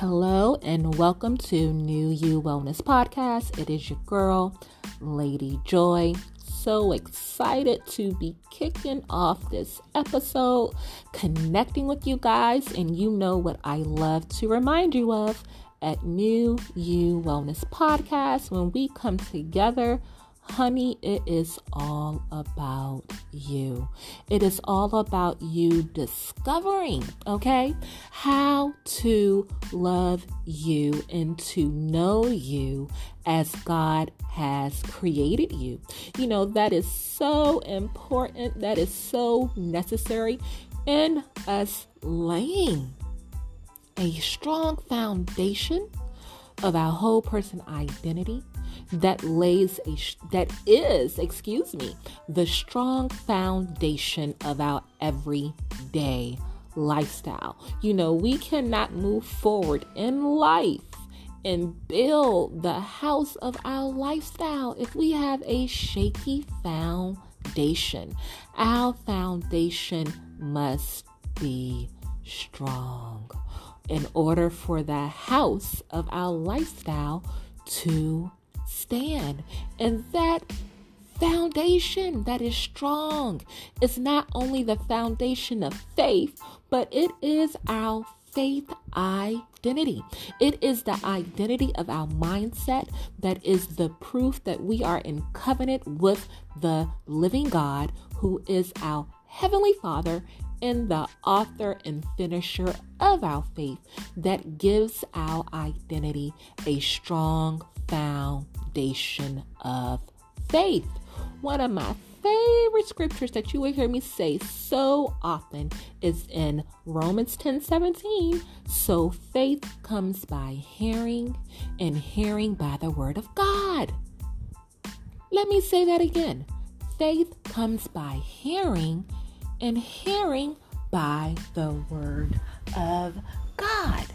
Hello and welcome to New You Wellness Podcast. It is your girl, Lady Joy. So excited to be kicking off this episode, connecting with you guys, and you know what I love to remind you of at New You Wellness Podcast when we come together Honey, it is all about you. It is all about you discovering, okay, how to love you and to know you as God has created you. You know, that is so important, that is so necessary in us laying a strong foundation of our whole person identity that lays a that is, excuse me, the strong foundation of our everyday lifestyle. You know, we cannot move forward in life and build the house of our lifestyle if we have a shaky foundation. Our foundation must be strong in order for the house of our lifestyle to stand. And that foundation that is strong is not only the foundation of faith, but it is our faith identity. It is the identity of our mindset that is the proof that we are in covenant with the living God who is our heavenly Father and the author and finisher of our faith that gives our identity a strong foundation of faith. One of my favorite scriptures that you will hear me say so often is in Romans 10 17. So faith comes by hearing, and hearing by the word of God. Let me say that again. Faith comes by hearing, and hearing by the word of God.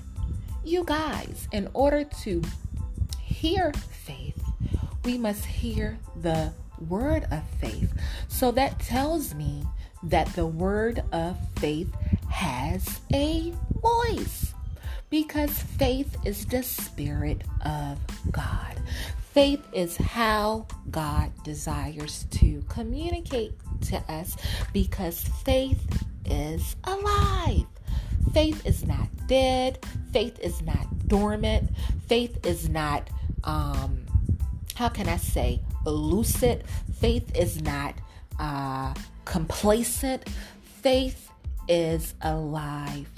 You guys, in order to hear faith, we must hear the word of faith. So that tells me that the word of faith has a voice because faith is the spirit of God. Faith is how God desires to communicate to us because faith is alive. Faith is not dead. Faith is not dormant. Faith is not um, how can I say, lucid. Faith is not uh, complacent. Faith is alive.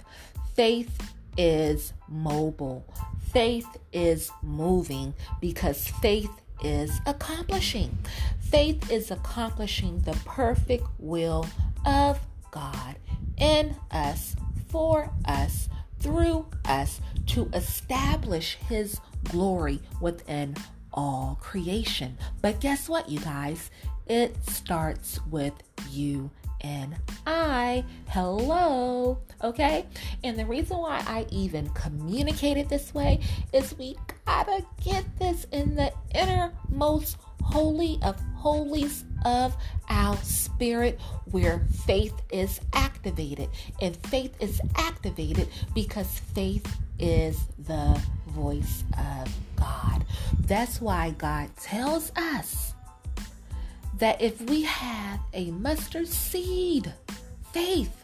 Faith is mobile. Faith is moving because faith is accomplishing. Faith is accomplishing the perfect will of God in us, for us, through us to establish His glory within all creation. But guess what, you guys? It starts with you and I. Hello. Okay? And the reason why I even communicated this way is we gotta get this in the innermost holy of holies of our spirit where faith is activated. And faith is activated because faith is the voice of God. That's why God tells us that if we have a mustard seed faith,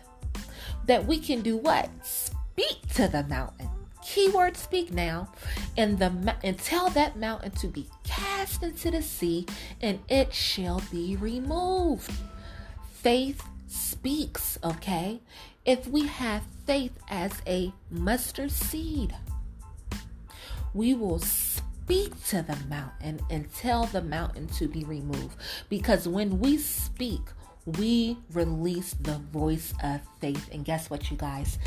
that we can do what? Speak to the mountain. Keyword speak now, and the and tell that mountain to be cast into the sea, and it shall be removed. Faith speaks, okay? If we have faith as a mustard seed, we will speak to the mountain and tell the mountain to be removed. Because when we speak, we release the voice of faith. And guess what, you guys?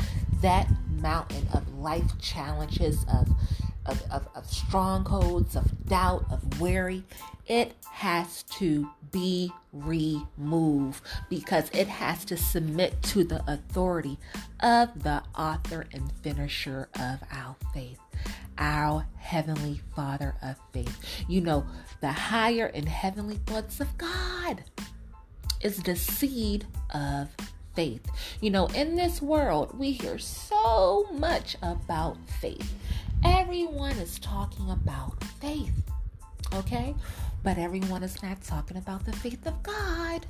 That mountain of life challenges, of, of, of, of strongholds, of doubt, of worry, it has to be removed because it has to submit to the authority of the author and finisher of our faith our Heavenly Father of faith. You know, the higher and heavenly thoughts of God is the seed of faith. You know, in this world, we hear so much about faith. Everyone is talking about faith, okay? But everyone is not talking about the faith of God.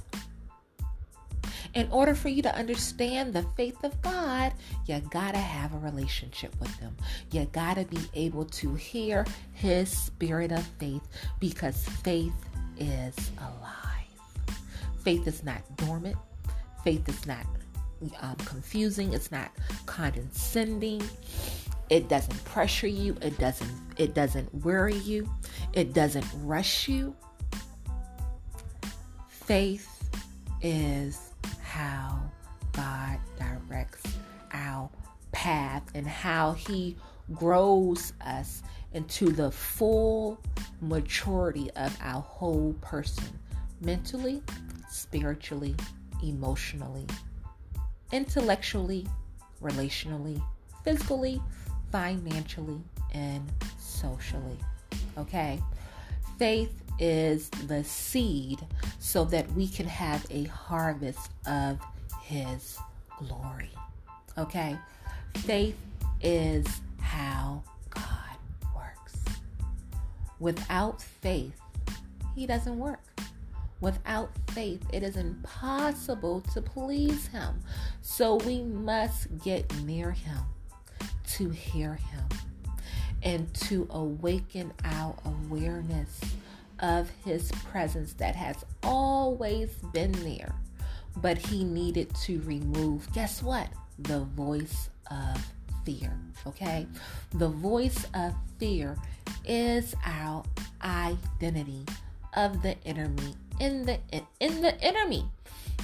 In order for you to understand the faith of God, you gotta have a relationship with Him. You gotta be able to hear His spirit of faith because faith is alive. Faith is not dormant, faith is not um, confusing, it's not condescending. It doesn't pressure you. It doesn't it doesn't worry you. It doesn't rush you. Faith is how God directs our path and how He grows us into the full maturity of our whole person mentally, spiritually, emotionally, intellectually, relationally, physically, financially, and socially. Okay? Faith is the seed so that we can have a harvest of His glory. Okay? Faith is how God works. Without faith, He doesn't work. Without faith, it is impossible to please Him. So we must get near Him to hear Him and to awaken our awareness of His presence that has always been there, but He needed to remove, guess what? The voice of fear. Okay? The voice of fear is our identity of the enemy in the in the enemy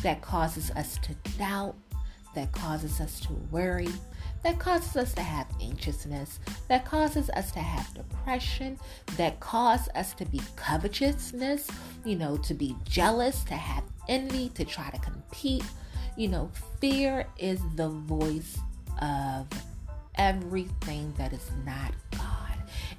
that causes us to doubt, that causes us to worry, that causes us to have anxiousness, that causes us to have depression, that causes us to be covetousness, you know, to be jealous, to have envy, to try to compete. You know, fear is the voice of everything that is not God.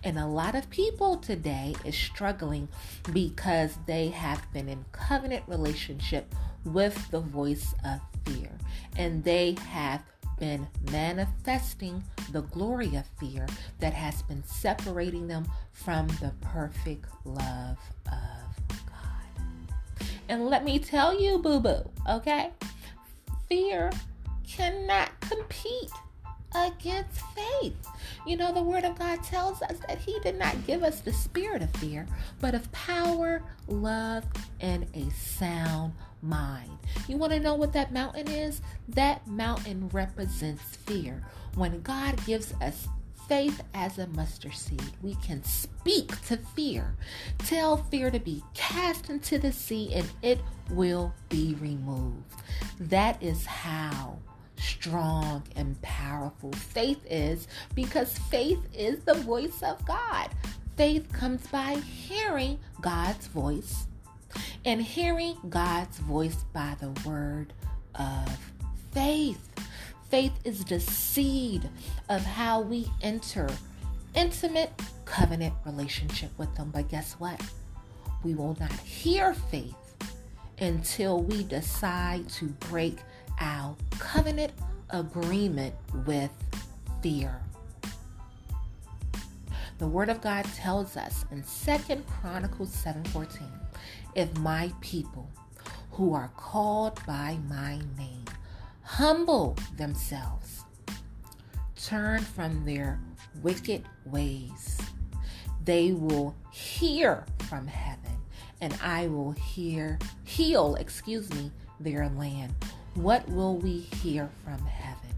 And a lot of people today is struggling because they have been in covenant relationship with the voice of fear. And they have been manifesting the glory of fear that has been separating them from the perfect love of God. And let me tell you, boo boo, okay? Fear cannot compete against faith. You know, the Word of God tells us that He did not give us the spirit of fear, but of power, love, and a sound mind. You want to know what that mountain is? That mountain represents fear. When God gives us faith as a mustard seed, we can speak to fear. Tell fear to be cast into the sea and it will be removed. That is how strong and powerful faith is because faith is the voice of God. Faith comes by hearing God's voice and hearing God's voice by the word of faith. Faith is the seed of how we enter intimate covenant relationship with them. But guess what? We will not hear faith until we decide to break our covenant agreement with fear. The word of God tells us in Second Chronicles 7:14, if my people who are called by my name humble themselves, turn from their wicked ways, they will hear from heaven and I will hear heal, excuse me, their land. What will we hear from heaven?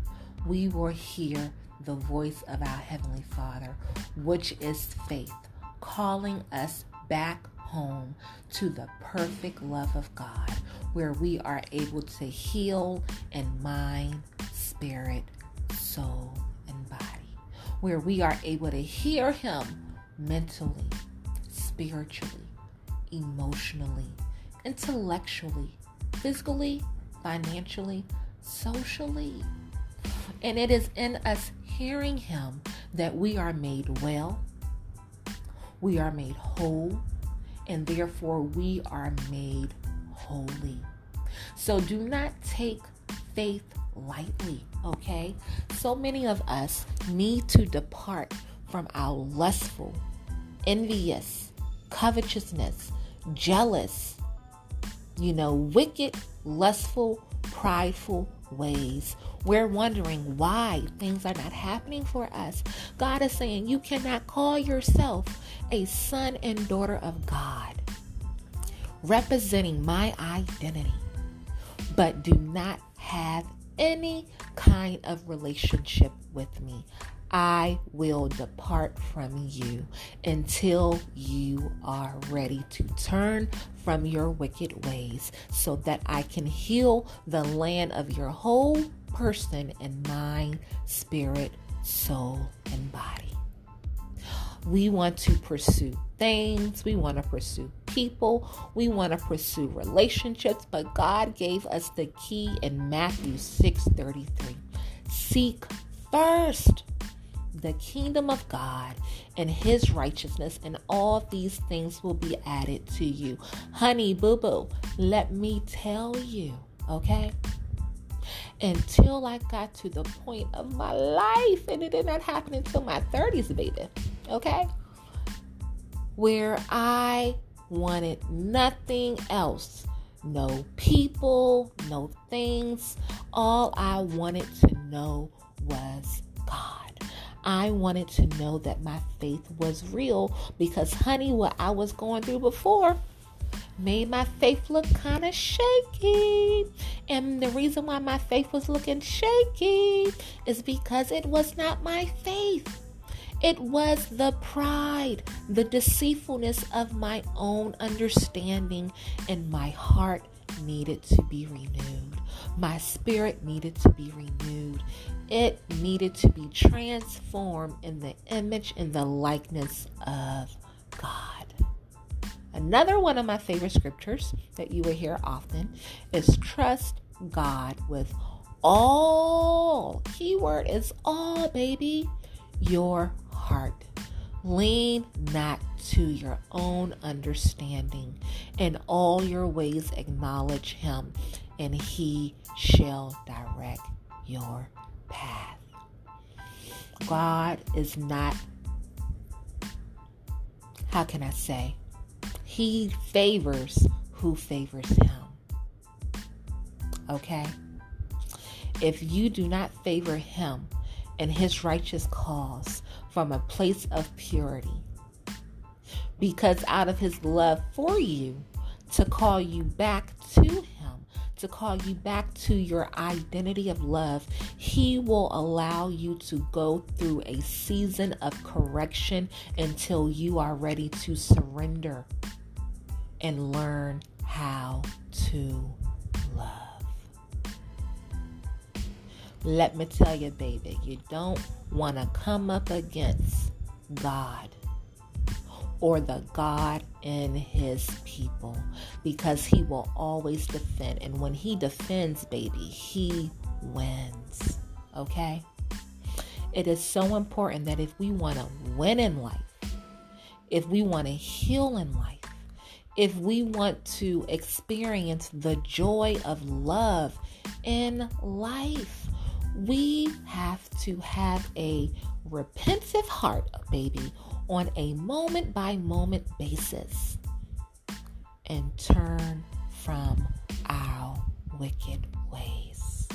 We will hear the voice of our Heavenly Father, which is faith, calling us back home to the perfect love of God, where we are able to heal in mind, spirit, soul, and body, where we are able to hear Him mentally, spiritually, emotionally, intellectually, physically, financially, socially. And it is in us hearing Him that we are made well, we are made whole, and therefore we are made holy. So do not take faith lightly, okay? So many of us need to depart from our lustful, envious, covetousness, jealous, you know, wicked, lustful, prideful ways. We're wondering why things are not happening for us. God is saying you cannot call yourself a son and daughter of God, representing my identity, but do not have any kind of relationship with me. I will depart from you until you are ready to turn from your wicked ways so that I can heal the land of your whole person and mind, spirit, soul, and body. We want to pursue things, we want to pursue people, we want to pursue relationships, but God gave us the key in Matthew 6:33. Seek first the kingdom of God and his righteousness, and all these things will be added to you. Honey, boo boo, let me tell you, okay? Until I got to the point of my life, and it did not happen until my 30s, baby, okay? Where I wanted nothing else no people, no things. All I wanted to know was God. I wanted to know that my faith was real because, honey, what I was going through before made my faith look kind of shaky. And the reason why my faith was looking shaky is because it was not my faith. It was the pride, the deceitfulness of my own understanding, and my heart needed to be renewed. My spirit needed to be renewed. It needed to be transformed in the image and the likeness of God. Another one of my favorite scriptures that you will hear often is trust God with all, keyword is all, baby, your heart. Lean not to your own understanding. In all your ways, acknowledge Him, and He shall direct your path. God is not, how can I say? He favors who favors Him. Okay? If you do not favor Him and His righteous cause from a place of purity, because out of His love for you, to call you back to to call you back to your identity of love, He will allow you to go through a season of correction until you are ready to surrender and learn how to love. Let me tell you, baby, you don't want to come up against God or the God in his people because he will always defend. And when he defends, baby, he wins. Okay? It is so important that if we want to win in life, if we want to heal in life, if we want to experience the joy of love in life, we have to have a repentive heart, baby, on a moment by moment basis and turn from our wicked ways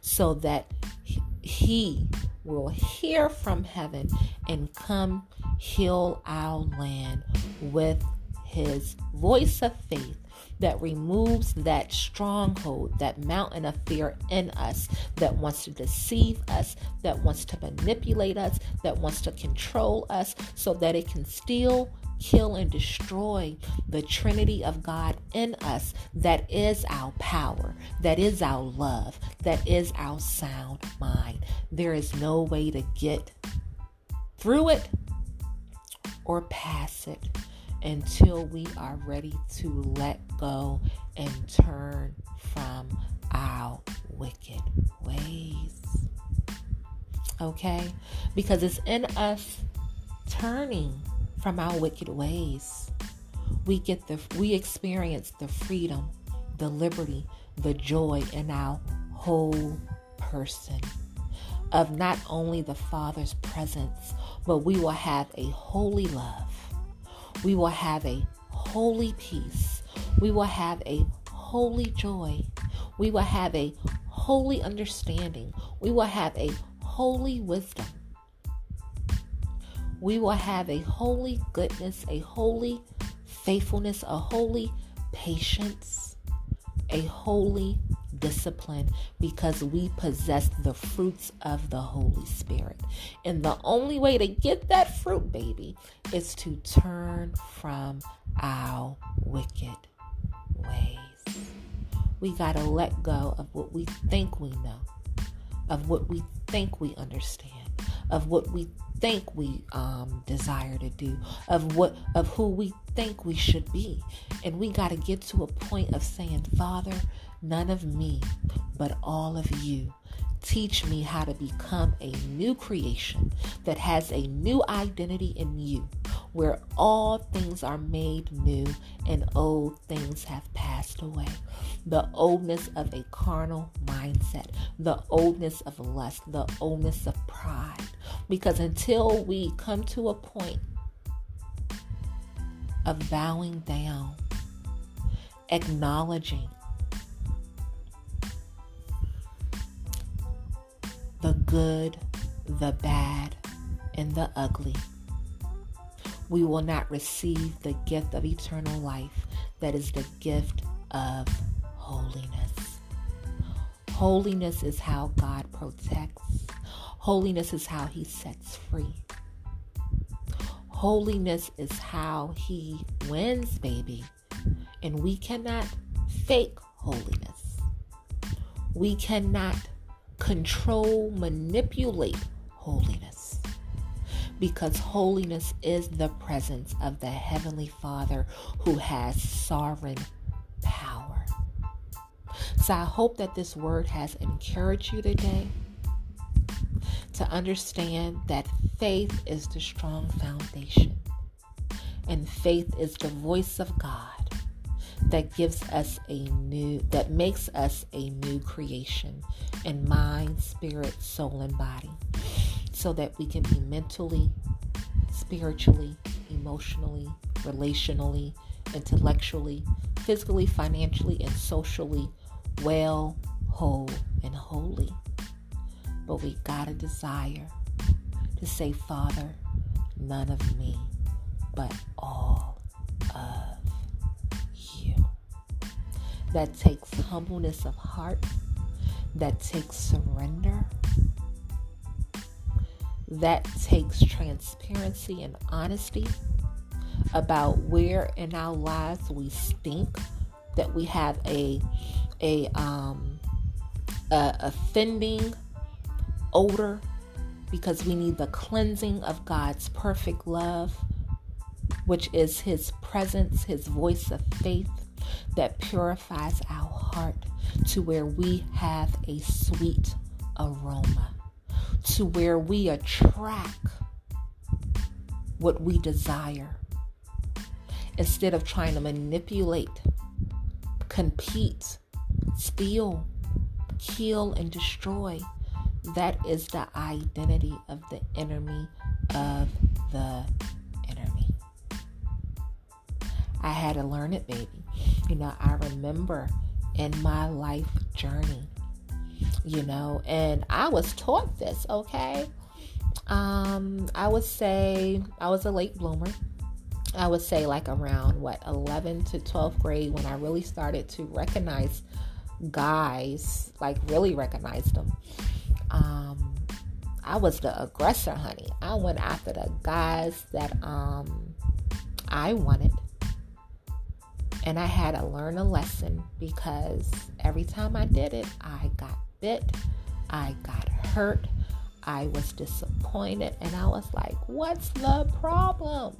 so that he will hear from heaven and come heal our land with his voice of faith that removes that stronghold, that mountain of fear in us that wants to deceive us, that wants to manipulate us, that wants to control us so that it can steal, kill, and destroy the Trinity of God in us that is our power, that is our love, that is our sound mind. There is no way to get through it or pass it until we are ready to let go and turn from our wicked ways. Okay? Because it's in us turning from our wicked ways. We get the we experience the freedom, the liberty, the joy in our whole person of not only the Father's presence, but we will have a holy love. We will have a holy peace. We will have a holy joy. We will have a holy understanding. We will have a holy wisdom. We will have a holy goodness, a holy faithfulness, a holy patience, a holy discipline because we possess the fruits of the Holy Spirit. And the only way to get that fruit, baby, is to turn from our wicked ways. We got to let go of what we think we know, of what we think we understand, of what we think we um, desire to do, of what of who we think we should be. And we got to get to a point of saying, Father, none of me, but all of you. Teach me how to become a new creation that has a new identity in you, where all things are made new and old things have passed away. The oldness of a carnal mindset, the oldness of lust, the oldness of pride. Because until we come to a point of bowing down, acknowledging the good, the bad, and the ugly. We will not receive the gift of eternal life that is the gift of holiness. Holiness is how God protects, holiness is how He sets free. Holiness is how He wins, baby. And we cannot fake holiness. We cannot control, manipulate holiness. Because holiness is the presence of the Heavenly Father who has sovereign power. So I hope that this word has encouraged you today to understand that faith is the strong foundation, and faith is the voice of God that gives us a new, that makes us a new creation in mind, spirit, soul, and body, so that we can be mentally, spiritually, emotionally, relationally, intellectually, physically, financially, and socially well, whole, and holy. But we got a desire to say, Father, none of me, but all of you. that takes humbleness of heart, that takes surrender, that takes transparency and honesty about where in our lives we stink, that we have a a um a offending odor because we need the cleansing of God's perfect love, which is his presence, his voice of faith, that purifies our heart to where we have a sweet aroma, to where we attract what we desire instead of trying to manipulate, compete, steal, kill, and destroy. That is the identity of the enemy of the enemy. I had to learn it, baby. You know, I remember in my life journey, you know, and I was taught this, okay? Um, I would say I was a late bloomer. I would say like around what 11 to 12th grade when I really started to recognize guys, like really recognize them. Um, I was the aggressor, honey. I went after the guys that um I wanted. And I had to learn a lesson because every time I did it, I got bit, I got hurt, I was disappointed, and I was like, what's the problem?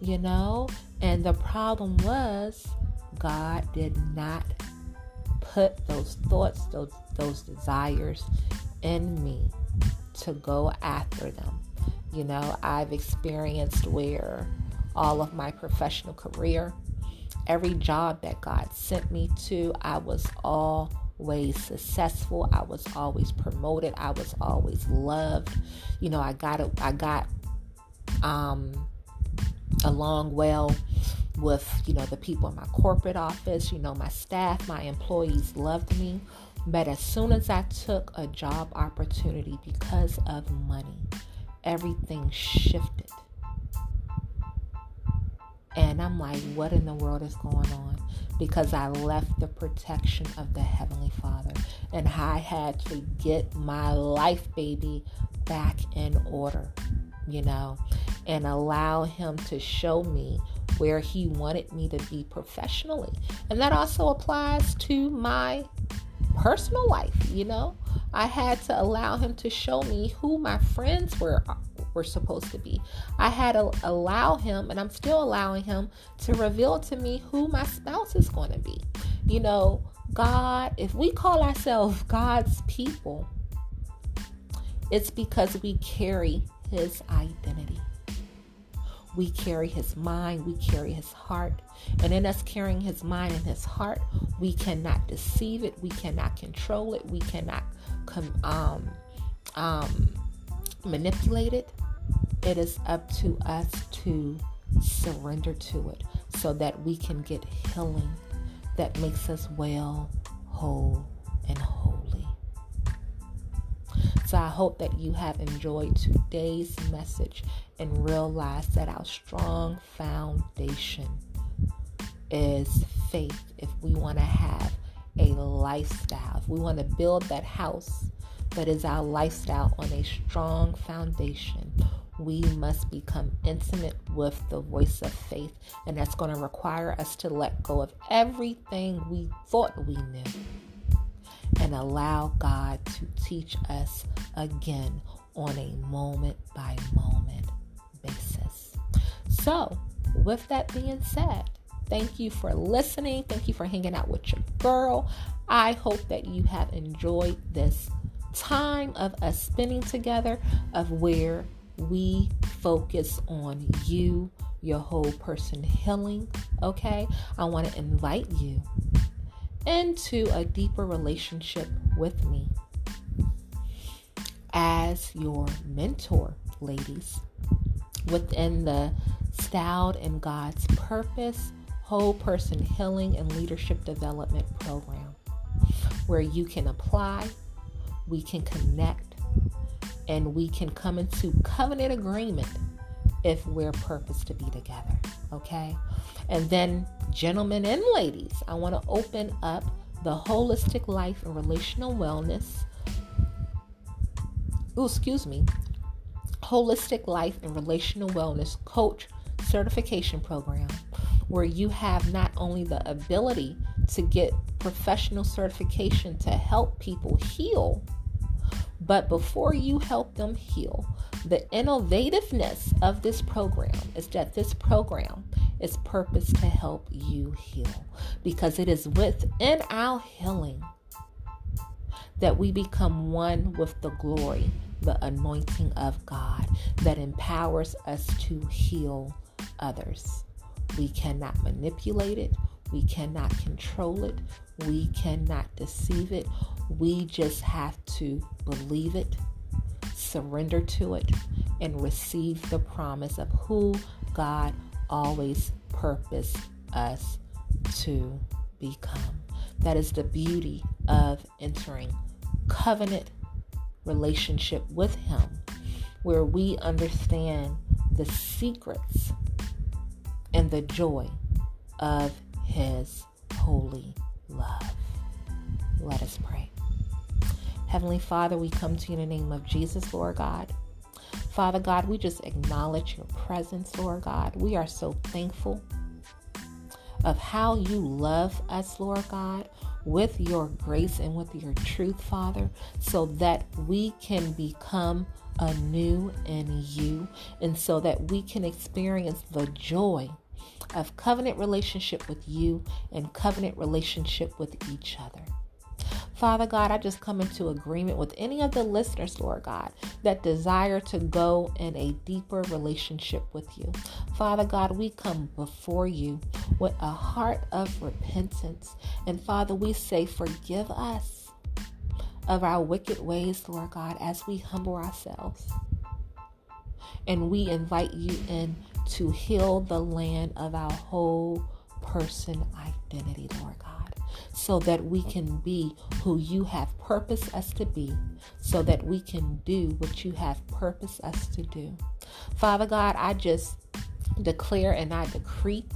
You know? And the problem was God did not put those thoughts, those those desires in me to go after them. You know, I've experienced where all of my professional career every job that God sent me to, I was all ways successful. I was always promoted. I was always loved. You know, I got. I got um, along well with you know the people in my corporate office. You know, my staff, my employees loved me. But as soon as I took a job opportunity because of money, everything shifted. And I'm like, what in the world is going on? Because I left the protection of the Heavenly Father. And I had to get my life, baby, back in order, you know, and allow Him to show me where He wanted me to be professionally. And that also applies to my personal life, you know. I had to allow him to show me who my friends were were supposed to be. I had to allow him, and I'm still allowing him to reveal to me who my spouse is going to be. You know, God, if we call ourselves God's people, it's because we carry his identity. We carry his mind, we carry his heart. And in us carrying his mind and his heart, we cannot deceive it, we cannot control it, we cannot um, um, manipulate it. It is up to us to surrender to it so that we can get healing that makes us well, whole, and holy. So I hope that you have enjoyed today's message and realize that our strong foundation is faith if we want to have a lifestyle, if we want to build that house that is our lifestyle on a strong foundation, we must become intimate with the voice of faith. And that's going to require us to let go of everything we thought we knew and allow God to teach us again on a moment by moment basis. So, with that being said, thank you for listening. Thank you for hanging out with your girl. I hope that you have enjoyed this time of us spending together, of where we focus on you, your whole person healing. Okay, I want to invite you into a deeper relationship with me as your mentor, ladies, within the Styled and God's Purpose Whole Person Healing and Leadership Development Program, where you can apply we can connect and we can come into covenant agreement if we're purposed to be together. Okay. And then, gentlemen and ladies, I want to open up the holistic life and relational wellness. Oh, excuse me. Holistic life and relational wellness coach certification program where you have not only the ability to get professional certification to help people heal but before you help them heal, the innovativeness of this program is that this program is purposed to help you heal because it is within our healing that we become one with the glory, the anointing of God that empowers us to heal others. We cannot manipulate it, we cannot control it, we cannot deceive it, we just have to believe it, surrender to it, and receive the promise of who God always purposed us to become. That is the beauty of entering covenant relationship with Him, where we understand the secrets and the joy of His holy love. Let us pray. Heavenly Father, we come to you in the name of Jesus, Lord God. Father God, we just acknowledge your presence, Lord God. We are so thankful of how you love us, Lord God, with your grace and with your truth, Father, so that we can become anew in you and so that we can experience the joy of covenant relationship with you and covenant relationship with each other. Father God, I just come into agreement with any of the listeners, Lord God, that desire to go in a deeper relationship with you. Father God, we come before you with a heart of repentance. And Father, we say, forgive us of our wicked ways, Lord God, as we humble ourselves. And we invite you in to heal the land of our whole person identity, Lord God so that we can be who you have purposed us to be, so that we can do what you have purposed us to do. Father God, I just declare and I decree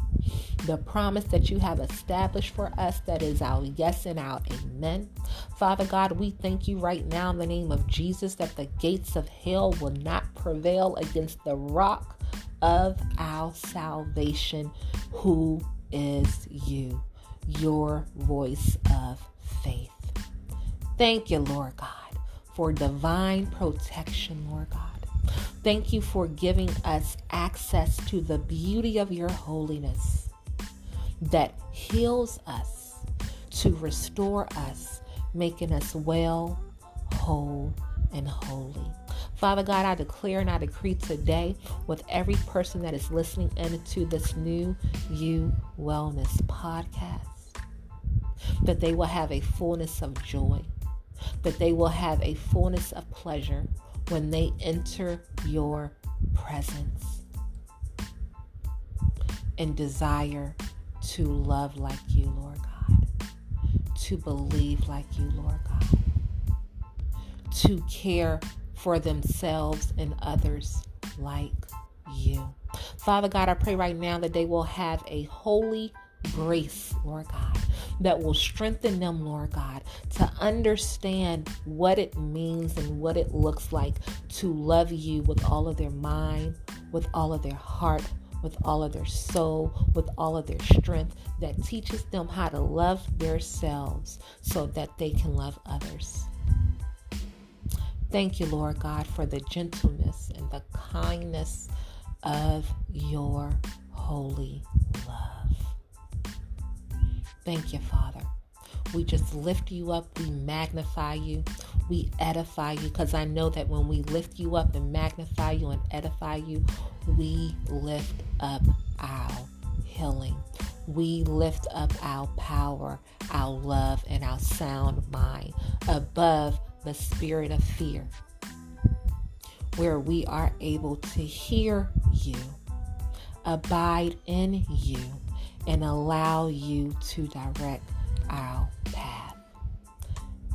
the promise that you have established for us that is our yes and our amen. Father God, we thank you right now in the name of Jesus that the gates of hell will not prevail against the rock of our salvation, who is you your voice of faith. Thank you, Lord God, for divine protection, Lord God. Thank you for giving us access to the beauty of your holiness that heals us, to restore us, making us well, whole, and holy. Father God, I declare and I decree today with every person that is listening into this new You Wellness podcast that they will have a fullness of joy, that they will have a fullness of pleasure when they enter your presence and desire to love like you, Lord God, to believe like you, Lord God, to care for themselves and others like you. Father God, I pray right now that they will have a holy grace, Lord God, that will strengthen them, Lord God, to understand what it means and what it looks like to love you with all of their mind, with all of their heart, with all of their soul, with all of their strength, that teaches them how to love themselves so that they can love others. Thank you, Lord God, for the gentleness and the kindness of your holy love. Thank you, Father. We just lift you up, we magnify you, we edify you, because I know that when we lift you up and magnify you and edify you, we lift up our healing. We lift up our power, our love, and our sound mind above the spirit of fear, where we are able to hear you, abide in you and allow you to direct our path.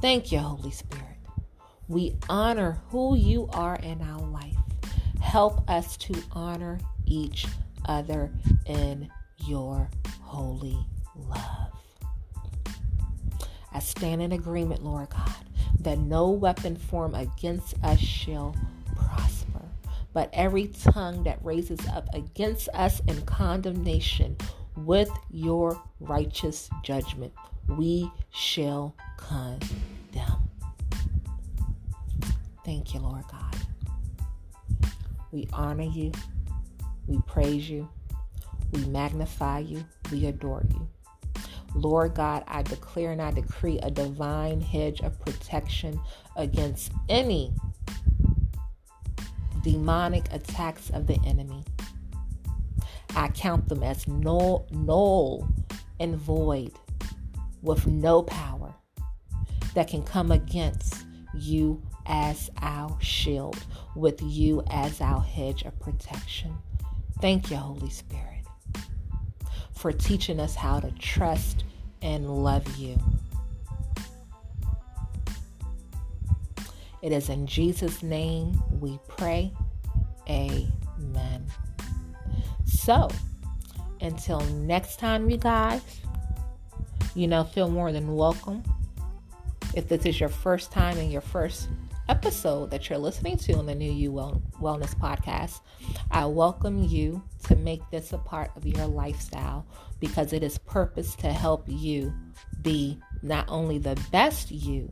Thank you, Holy Spirit. We honor who you are in our life. Help us to honor each other in your holy love. I stand in agreement, Lord God, that no weapon formed against us shall prosper, but every tongue that raises up against us in condemnation with your righteous judgment we shall condemn. Thank you, Lord God. We honor you. We praise you. We magnify you. We adore you. Lord God, I declare and I decree a divine hedge of protection against any demonic attacks of the enemy. I count them as null, null and void with no power that can come against you as our shield, with you as our hedge of protection. Thank you, Holy Spirit, for teaching us how to trust and love you. It is in Jesus' name we pray. Amen. So, until next time, you guys, you know, feel more than welcome. If this is your first time and your first episode that you're listening to on the New You Wellness Podcast, I welcome you to make this a part of your lifestyle because it is purpose to help you be not only the best you,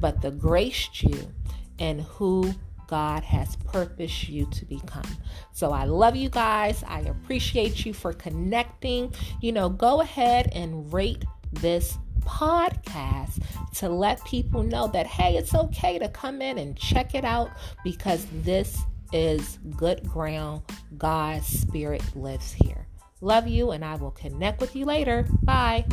but the graced you and who God has purposed you to become. So I love you guys. I appreciate you for connecting. You know, go ahead and rate this podcast to let people know that, hey, it's okay to come in and check it out because this is good ground. God's Spirit lives here. Love you, and I will connect with you later. Bye.